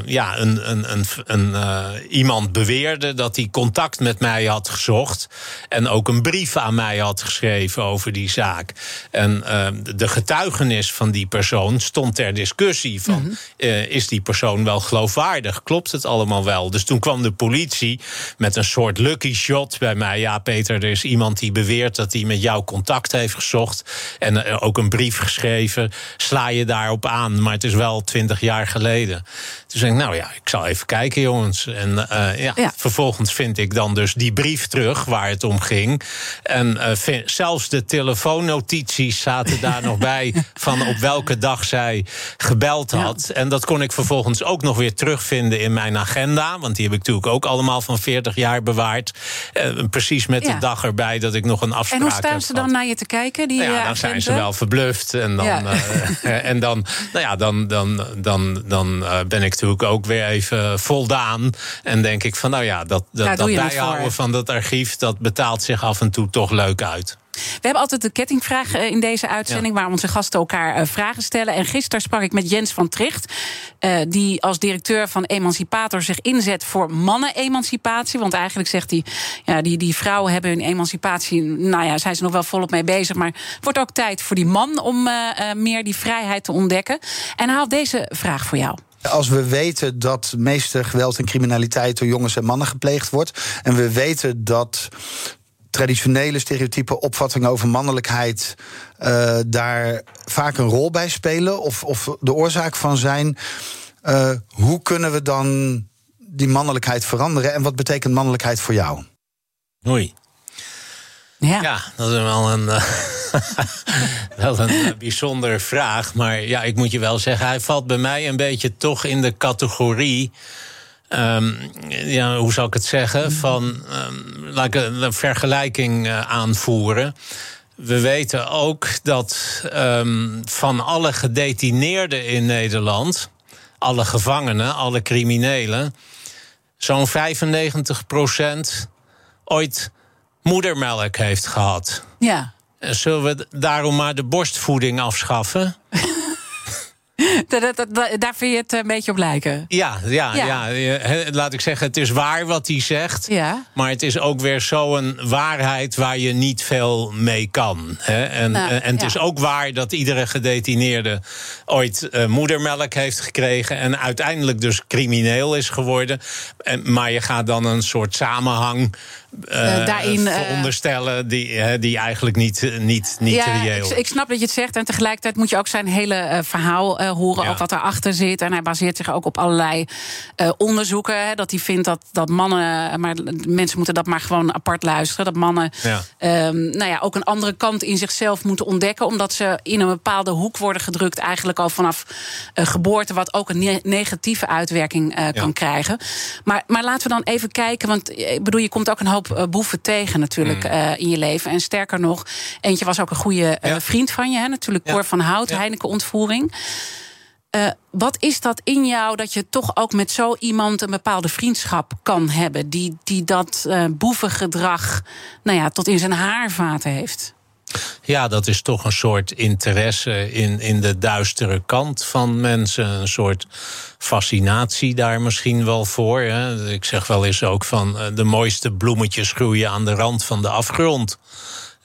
ja, een, een, een, een iemand beweerde dat hij contact met mij had gezocht. En ook een brief aan mij had geschreven over die zaak. En uh, de getuigenis van die persoon stond ter discussie: van, mm -hmm. uh, is die persoon wel geloofwaardig? Klopt het allemaal wel? Dus toen kwam de politie met een soort lucky shot bij mij. Ja, Peter, er is iemand die beweert dat hij met jou contact heeft gezocht. En uh, ook een brief geschreven. Sla je daarop aan? Maar het is wel twintig jaar geleden. Toen zei ik, nou ja, ik zal even kijken, jongens. En uh, ja, ja, vervolgens vind ik dan dus die brief terug waar het om ging. En uh, vind, zelfs de telefoonnotities zaten daar nog bij van op welke dag zij gebeld had. Ja. En dat kon ik vervolgens ook nog weer terugvinden in mijn agenda. Want die heb ik natuurlijk ook allemaal van 40 jaar bewaard. Uh, precies met ja. de dag erbij dat ik nog een afspraak heb. En hoe staan ze dan naar je te kijken? Die, nou ja, dan zijn ze wel verbluft. En dan, en dan, nou ja, dan, dan, dan, dan ben ik natuurlijk ook weer even voldaan. En denk ik van, nou ja, dat, dat, ja, dat bijhouden van dat archief... dat betaalt zich af en toe toch leuk uit. We hebben altijd de kettingvraag in deze uitzending... Ja. waar onze gasten elkaar vragen stellen. En gisteren sprak ik met Jens van Tricht... Uh, die als directeur van Emancipator zich inzet voor mannen-emancipatie. Want eigenlijk zegt hij... Ja, die, die vrouwen hebben hun emancipatie... nou ja, zijn ze nog wel volop mee bezig... maar het wordt ook tijd voor die man om uh, meer die vrijheid te ontdekken. En hij had deze vraag voor jou. Als we weten dat meeste geweld en criminaliteit door jongens en mannen gepleegd wordt. En we weten dat traditionele stereotype opvattingen over mannelijkheid uh, daar vaak een rol bij spelen of, of de oorzaak van zijn. Uh, hoe kunnen we dan die mannelijkheid veranderen en wat betekent mannelijkheid voor jou? Hoi. Ja. ja, dat is wel een, uh, wel een bijzondere vraag. Maar ja, ik moet je wel zeggen, hij valt bij mij een beetje toch in de categorie. Um, ja, hoe zou ik het zeggen? Van, um, laat ik een vergelijking uh, aanvoeren. We weten ook dat um, van alle gedetineerden in Nederland, alle gevangenen, alle criminelen, zo'n 95 procent ooit moedermelk heeft gehad. Ja. Zullen we daarom maar de borstvoeding afschaffen? daar vind je het een beetje op lijken. Ja, ja, ja. laat ik zeggen, het is waar wat hij zegt. Ja. Maar het is ook weer zo'n waarheid waar je niet veel mee kan. Hè? En, Nou, en het ja. is ook waar dat iedere gedetineerde ooit eh, moedermelk heeft gekregen. En uiteindelijk dus crimineel is geworden. En, maar je gaat dan een soort samenhang. eh, Eh, daarin, veronderstellen die, die eigenlijk niet, niet, niet ja, reëel ik, is. ik snap dat je het zegt. En tegelijkertijd moet je ook zijn hele verhaal eh, horen. Ja. Ook wat erachter zit. En hij baseert zich ook op allerlei eh, onderzoeken. Hè, dat hij vindt dat, dat mannen. Maar mensen moeten dat maar gewoon apart luisteren. Dat mannen Ja. ehm, nou ja, ook een andere kant in zichzelf moeten ontdekken. Omdat ze in een bepaalde hoek worden gedrukt. Eigenlijk al vanaf eh, geboorte. Wat ook een ne- negatieve uitwerking kan krijgen. Maar, maar laten we dan even kijken. Want ik bedoel, je komt ook een hoop boeven tegen natuurlijk Mm. in je leven. En sterker nog, eentje was ook een goede vriend van je. Hè? Natuurlijk. Cor van Hout, Ja. Heineken-ontvoering. Eh, wat is dat in jou dat je toch ook met zo iemand een bepaalde vriendschap kan hebben? Die, die dat eh boevengedrag nou ja, tot in zijn haarvaten heeft? Ja, dat is toch een soort interesse in, in de duistere kant van mensen. Een soort fascinatie daar misschien wel voor. Hè. Ik zeg wel eens ook van eh, de mooiste bloemetjes groeien aan de rand van de afgrond.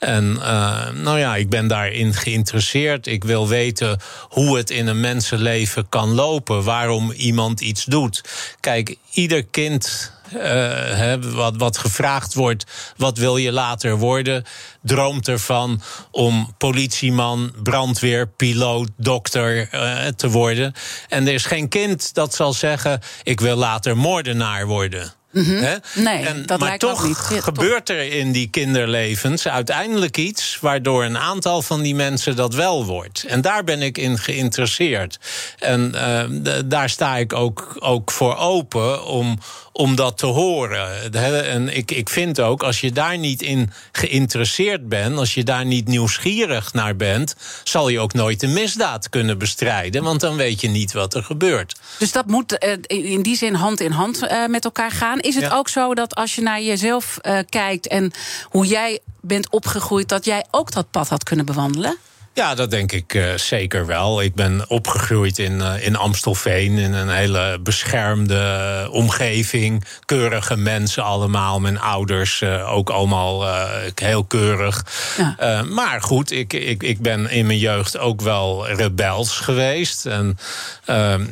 En eh, nou ja, ik ben daarin geïnteresseerd. Ik wil weten hoe het in een mensenleven kan lopen. Waarom iemand iets doet. Kijk, ieder kind eh, wat, wat gevraagd wordt, wat wil je later worden, droomt ervan om politieman, brandweer, piloot, dokter eh, te worden. En er is geen kind dat zal zeggen: ik wil later moordenaar worden. Hè? Nee, en, dat maar toch niet. Ja, gebeurt er in die kinderlevens uiteindelijk iets waardoor een aantal van die mensen dat wel wordt. En daar ben ik in geïnteresseerd. En eh, d- daar sta ik ook, ook voor open om, om dat te horen. Hè, En ik, ik vind ook, als je daar niet in geïnteresseerd bent, als je daar niet nieuwsgierig naar bent, zal je ook nooit een misdaad kunnen bestrijden. Want dan weet je niet wat er gebeurt. Dus dat moet eh, in die zin hand in hand eh, met elkaar gaan. Is het Ja. ook zo dat als je naar jezelf eh, kijkt en hoe jij bent opgegroeid, dat jij ook dat pad had kunnen bewandelen? Ja, dat denk ik eh, zeker wel. Ik ben opgegroeid in, eh, in Amstelveen, in een hele beschermde omgeving. Keurige mensen allemaal, mijn ouders eh, ook allemaal heel keurig. Ja. Maar goed, ik, ik, ik ben in mijn jeugd ook wel rebels geweest. En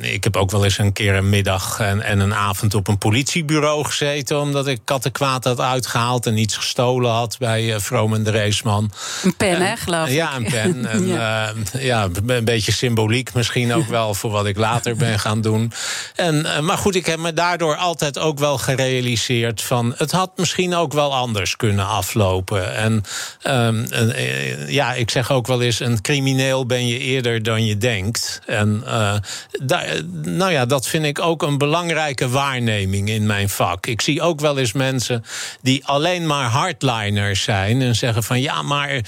ik heb ook wel eens een keer een middag en, en een avond op een politiebureau gezeten... omdat ik kattenkwaad had uitgehaald en iets gestolen had bij Vroom en de Reesman. Een pen, hè, geloof ik. Ja, een pen. En, ja. ja, een beetje symboliek misschien ook wel voor wat ik later ben gaan doen. En, uh, maar goed, ik heb me daardoor altijd ook wel gerealiseerd van het had misschien ook wel anders kunnen aflopen. En um, uh, ja, ik zeg ook wel eens: een crimineel ben je eerder dan je denkt. En daar, nou ja, dat vind ik ook een belangrijke waarneming in mijn vak. Ik zie ook wel eens mensen die alleen maar hardliners zijn en zeggen van ja, maar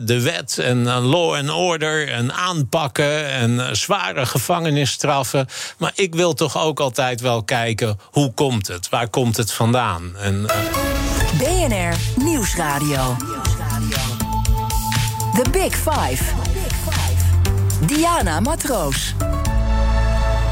de wet en law and order en aanpakken en uh, zware gevangenisstraffen. Maar ik wil toch ook altijd wel kijken hoe komt het? Waar komt het vandaan? En, uh... BNR Nieuwsradio. The Big Five. Diana Matroos.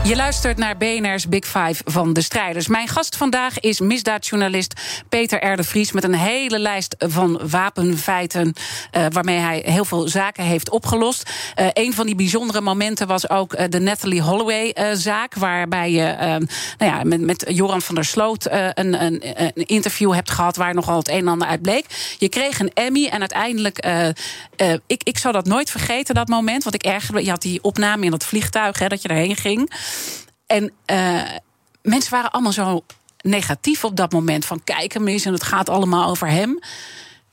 Je luistert naar BNR's Big Five van de strijders. Mijn gast vandaag is misdaadjournalist Peter R. de Vries... met een hele lijst van wapenfeiten... Uh, waarmee hij heel veel zaken heeft opgelost. Uh, een van die bijzondere momenten was ook uh, de Natalie Holloway-zaak... waarbij je nou ja, met, met Joran van der Sloot een, een, een, interview hebt gehad... waar nogal het een en ander uit bleek. Je kreeg een Emmy en uiteindelijk... ik, ik zou dat nooit vergeten, dat moment. Want ik ergerde, je had die opname in dat vliegtuig, hè, dat je erheen ging... En uh, mensen waren allemaal zo negatief op dat moment. Van kijk hem eens en het gaat allemaal over hem.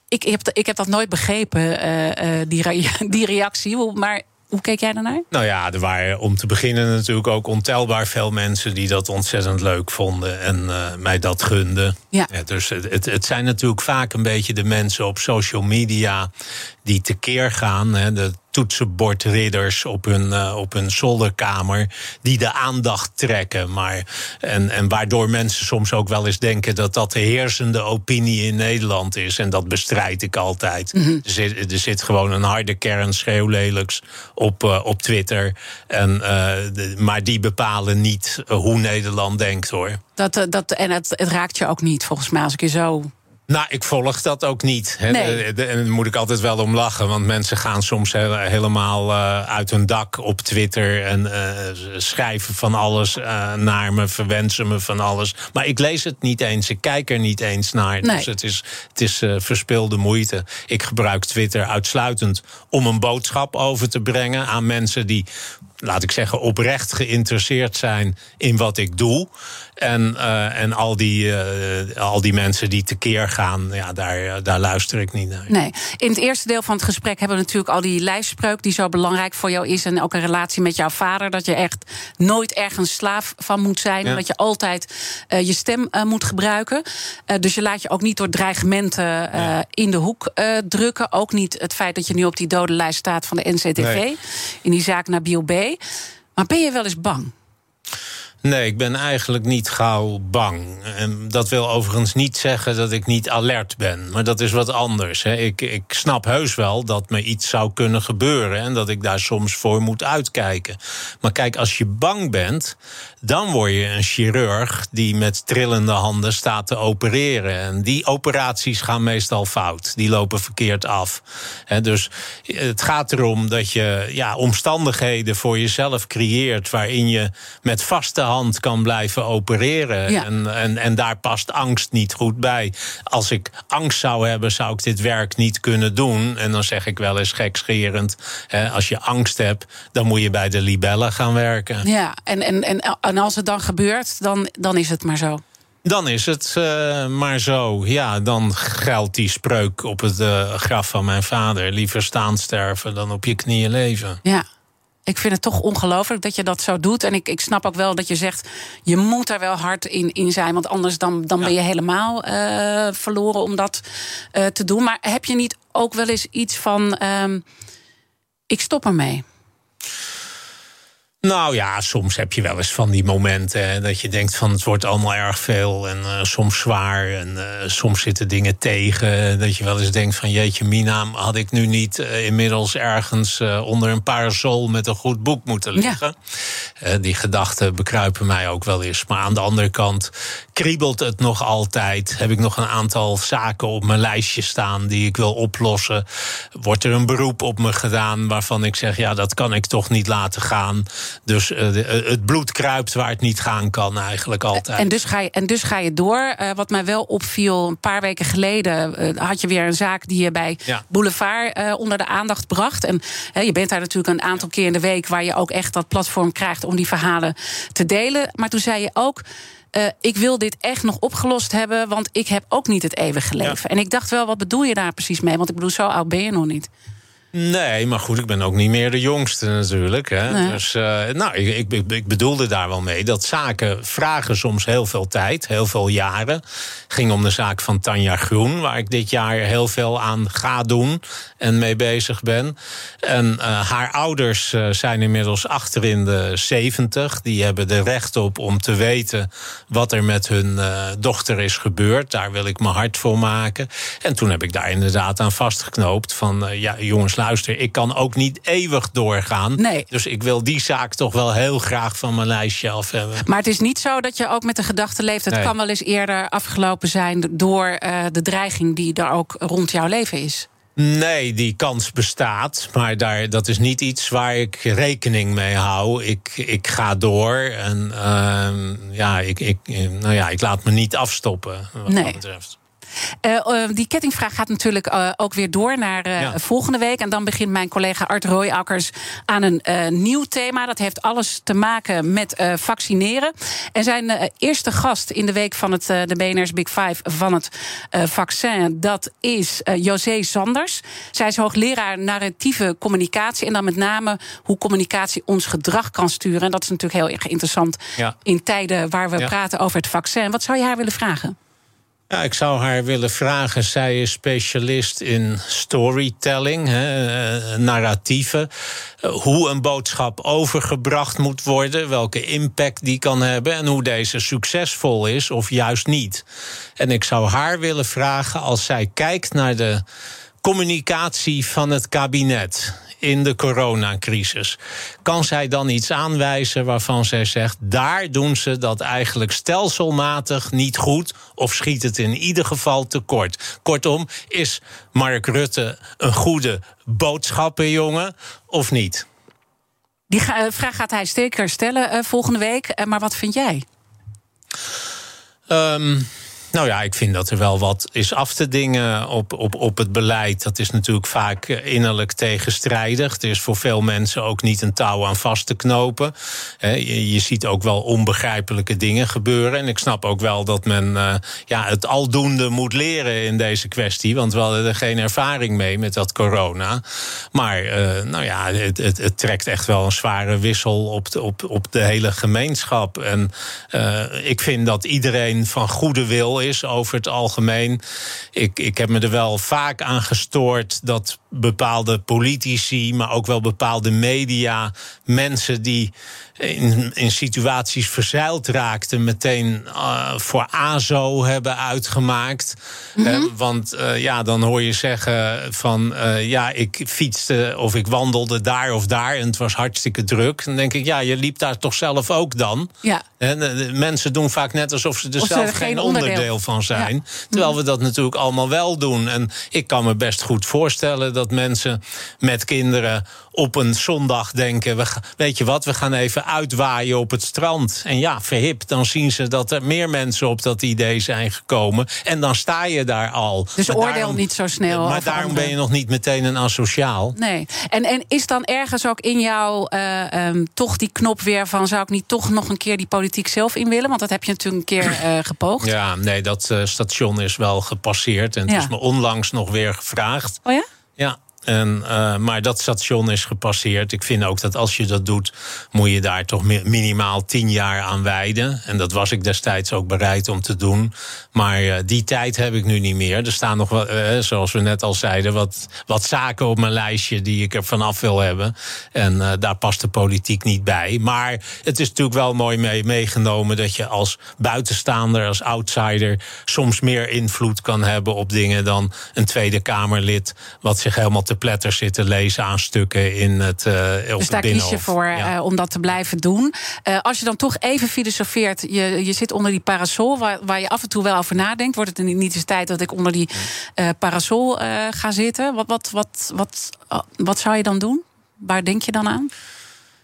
Ik, heb, ik heb dat nooit begrepen, uh, uh, die, re die reactie. Maar hoe keek jij daarnaar? Nou ja, er waren om te beginnen natuurlijk ook ontelbaar veel mensen die dat ontzettend leuk vonden en uh, mij dat gunden. Ja. ja dus het, het, het, zijn natuurlijk vaak een beetje de mensen op social media die tekeer gaan. Hè, de toetsenbordridders op hun, op hun zolderkamer. die de aandacht trekken. Maar, en, en waardoor mensen soms ook wel eens denken dat dat de heersende opinie in Nederland is. En dat bestrijd ik altijd. Mhm. er, zit, er zit gewoon een harde kern schreeuwlelijks op, op Twitter. En, maar die bepalen niet hoe Nederland denkt hoor. Dat, dat, en het, het raakt je ook niet, volgens mij, als ik je zo nou, ik volg dat ook niet. Nee. En daar moet ik altijd wel om lachen. Want mensen gaan soms helemaal uh, uit hun dak op Twitter. En uh, schrijven van alles uh, naar me, verwensen me van alles. Maar ik lees het niet eens. Ik kijk er niet eens naar. Nee. Dus het is, het is verspilde moeite. Ik gebruik Twitter uitsluitend om een boodschap over te brengen aan mensen die laat ik zeggen, oprecht geïnteresseerd zijn in wat ik doe. En, uh, en al, die, uh, al die mensen die tekeer gaan, ja, daar, daar luister ik niet naar. Nee. In het eerste deel van het gesprek hebben we natuurlijk al die lijfspreuk die zo belangrijk voor jou is. En ook een relatie met jouw vader. Dat je echt nooit ergens slaaf van moet zijn. Ja. Dat je altijd uh, je stem moet gebruiken. dus je laat je ook niet door dreigementen ja. in de hoek drukken. Ook niet het feit dat je nu op die dodenlijst staat van de NCTV. Nee. In die zaak naar Bio B. Maar ben je wel eens bang? Nee, ik ben eigenlijk niet gauw bang. En dat wil overigens niet zeggen dat ik niet alert ben. Maar dat is wat anders. Hè. Ik, ik snap heus wel dat me iets zou kunnen gebeuren. En dat ik daar soms voor moet uitkijken. Maar kijk, als je bang bent, dan word je een chirurg die met trillende handen staat te opereren. En die operaties gaan meestal fout. Die lopen verkeerd af. dus het gaat erom dat je ja, omstandigheden voor jezelf creëert waarin je met vaste hand kan blijven opereren. En, en, en daar past angst niet goed bij. Als ik angst zou hebben, zou ik dit werk niet kunnen doen. En dan zeg ik wel eens gekscherend: als je angst hebt, dan moet je bij de libellen gaan werken. Ja, en, en, en en als het dan gebeurt, dan, dan is het maar zo. Dan is het uh, maar zo. Ja, dan geldt die spreuk op het uh, graf van mijn vader. Liever staan sterven dan op je knieën leven. Ja. Ik vind het toch ongelooflijk dat je dat zo doet. En ik, ik snap ook wel dat je zegt, je moet er wel hard in, in zijn. Want anders dan, dan ben je helemaal uh, verloren om dat te doen. Maar heb je niet ook wel eens iets van, um, ik stop ermee? Nou ja, soms heb je wel eens van die momenten dat je denkt van het wordt allemaal erg veel en uh, soms zwaar en uh, soms zitten dingen tegen. Dat je wel eens denkt van jeetje mina, had ik nu niet uh, inmiddels ergens onder een parasol met een goed boek moeten liggen. Ja. die gedachten bekruipen mij ook wel eens. Maar aan de andere kant kriebelt het nog altijd. Heb ik nog een aantal zaken op mijn lijstje staan die ik wil oplossen. Wordt er een beroep op me gedaan waarvan ik zeg ja dat kan ik toch niet laten gaan. Dus uh, het bloed kruipt waar het niet gaan kan, eigenlijk altijd. En dus ga je, en dus ga je door. Uh, wat mij wel opviel, een paar weken geleden uh, had je weer een zaak die je bij ja. Boulevard onder de aandacht bracht. En je bent daar natuurlijk een aantal keer in de week waar je ook echt dat platform krijgt om die verhalen te delen. Maar toen zei je ook. Uh, ik wil dit echt nog opgelost hebben, want ik heb ook niet het eeuwige leven. Ja. En ik dacht wel, wat bedoel je daar precies mee? Want ik bedoel, zo oud ben je nog niet. Nee, maar goed, ik ben ook niet meer de jongste natuurlijk. Hè. Nee. Dus uh, nou, ik, ik, ik, bedoelde daar wel mee dat zaken vragen soms heel veel tijd, heel veel jaren. Het ging om de zaak van Tanja Groen, waar ik dit jaar heel veel aan ga doen en mee bezig ben. En uh, haar ouders uh, zijn inmiddels achter in de zeventig. Die hebben er recht op om te weten wat er met hun dochter is gebeurd. Daar wil ik mijn hart voor maken. En toen heb ik daar inderdaad aan vastgeknoopt van ja, jongens luister, ik kan ook niet eeuwig doorgaan. Nee. Dus ik wil die zaak toch wel heel graag van mijn lijstje af hebben. Maar het is niet zo dat je ook met de gedachte leeft... het kan wel eens eerder afgelopen zijn door uh, de dreiging... die er ook rond jouw leven is. Nee, die kans bestaat. Maar daar, dat is niet iets waar ik rekening mee hou. Ik, ik ga door en uh, ja, ik, ik, nou ja, ik laat me niet afstoppen. Wat nee. dat betreft. Uh, die kettingvraag gaat natuurlijk uh, ook weer door naar ja. volgende week. En dan begint mijn collega Art Rooijakkers aan een nieuw thema. Dat heeft alles te maken met vaccineren. En zijn eerste gast in de week van het, de BNR's Big Five van het vaccin... dat is José Sanders. Zij is hoogleraar narratieve communicatie. En dan met name hoe communicatie ons gedrag kan sturen. En dat is natuurlijk heel erg interessant ja. in tijden waar we ja. praten over het vaccin. Wat zou je haar willen vragen? Ja, ik zou haar willen vragen. Zij is specialist in storytelling, hè, eh, narratieven. Eh, hoe een boodschap overgebracht moet worden, welke impact die kan hebben en hoe deze succesvol is of juist niet. En ik zou haar willen vragen als zij kijkt naar de communicatie van het kabinet in de coronacrisis. Kan zij dan iets aanwijzen waarvan zij zegt: daar doen ze dat eigenlijk stelselmatig niet goed of schiet het in ieder geval tekort? Kortom, is Mark Rutte een goede boodschappenjongen of niet? Die vraag gaat hij zeker stellen uh, volgende week. Uh, maar wat vind jij? Um, nou ja, ik vind dat er wel wat is af te dingen op, op, op het beleid. Dat is natuurlijk vaak eh, innerlijk tegenstrijdig. Het is voor veel mensen ook niet een touw aan vast te knopen. Je, je ziet ook wel onbegrijpelijke dingen gebeuren. En ik snap ook wel dat men uh, ja, het aldoende moet leren in deze kwestie. Want we hadden er geen ervaring mee met dat corona. Maar uh, nou ja, het, het, het, trekt echt wel een zware wissel op de, op, op de hele gemeenschap. En ik vind dat iedereen van goede wil over het algemeen. Ik, ik heb me er wel vaak aan gestoord dat bepaalde politici, maar ook wel bepaalde media, mensen die in, in situaties verzeild raakten, meteen uh, voor AZO hebben uitgemaakt. Mm -hmm. uh, want uh, ja, dan hoor je zeggen van ja, ik fietste of ik wandelde daar of daar en het was hartstikke druk. Dan denk ik, ja, je liep daar toch zelf ook dan. Ja. En mensen doen vaak net alsof ze er of zelf geen onderdeel, onderdeel van zijn. Ja. Terwijl we dat natuurlijk allemaal wel doen. En ik kan me best goed voorstellen dat mensen met kinderen op een zondag denken: we, weet je wat, we gaan even uitwaaien op het strand. En ja, verhip, dan zien ze dat er meer mensen op dat idee zijn gekomen. En dan sta je daar al. Dus maar oordeel daarom, niet zo snel. Maar daarom ben je nog niet meteen een asociaal. Nee. En, en is dan ergens ook in jou uh, um, toch die knop weer van: zou ik niet toch nog een keer die politiek zelf in willen? Want dat heb je natuurlijk een keer uh, gepoogd. Ja, nee, dat uh, station is wel gepasseerd. En het ja. is me onlangs nog weer gevraagd. Oh ja? Ja, en, uh, maar dat station is gepasseerd. Ik vind ook dat als je dat doet, moet je daar toch minimaal tien jaar aan wijden. En dat was ik destijds ook bereid om te doen. Maar uh, die tijd heb ik nu niet meer. Er staan nog, uh, zoals we net al zeiden, wat, wat zaken op mijn lijstje die ik er vanaf wil hebben. En daar past de politiek niet bij. Maar het is natuurlijk wel mooi mee, meegenomen dat je als buitenstaander, als outsider, soms meer invloed kan hebben op dingen dan een Tweede Kamerlid, wat zich helemaal te pletter zitten lezen aan stukken in het uh, Dus daar kies je voor ja. uh, om dat te blijven doen. Uh, als je dan toch even filosofeert, je, je zit onder die parasol... Waar, waar je af en toe wel over nadenkt. Wordt het niet eens tijd dat ik onder die parasol ga zitten? Wat, wat, wat, wat, wat zou je dan doen? Waar denk je dan aan?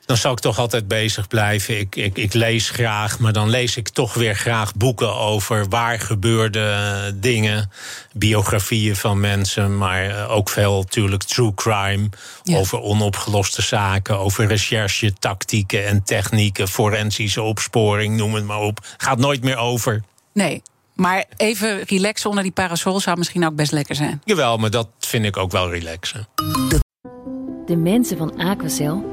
Dan zou ik toch altijd bezig blijven. Ik, ik, ik, lees graag, maar dan lees ik toch weer graag boeken over waar gebeurde dingen. Biografieën van mensen, maar eh, ook veel natuurlijk true crime. Ja. Over onopgeloste zaken, over recherche, tactieken en technieken, forensische opsporing, noem het maar op. Gaat nooit meer over. Nee, maar even relaxen onder die parasol zou misschien ook best lekker zijn. Jawel, maar dat vind ik ook wel relaxen. De mensen van Aquacel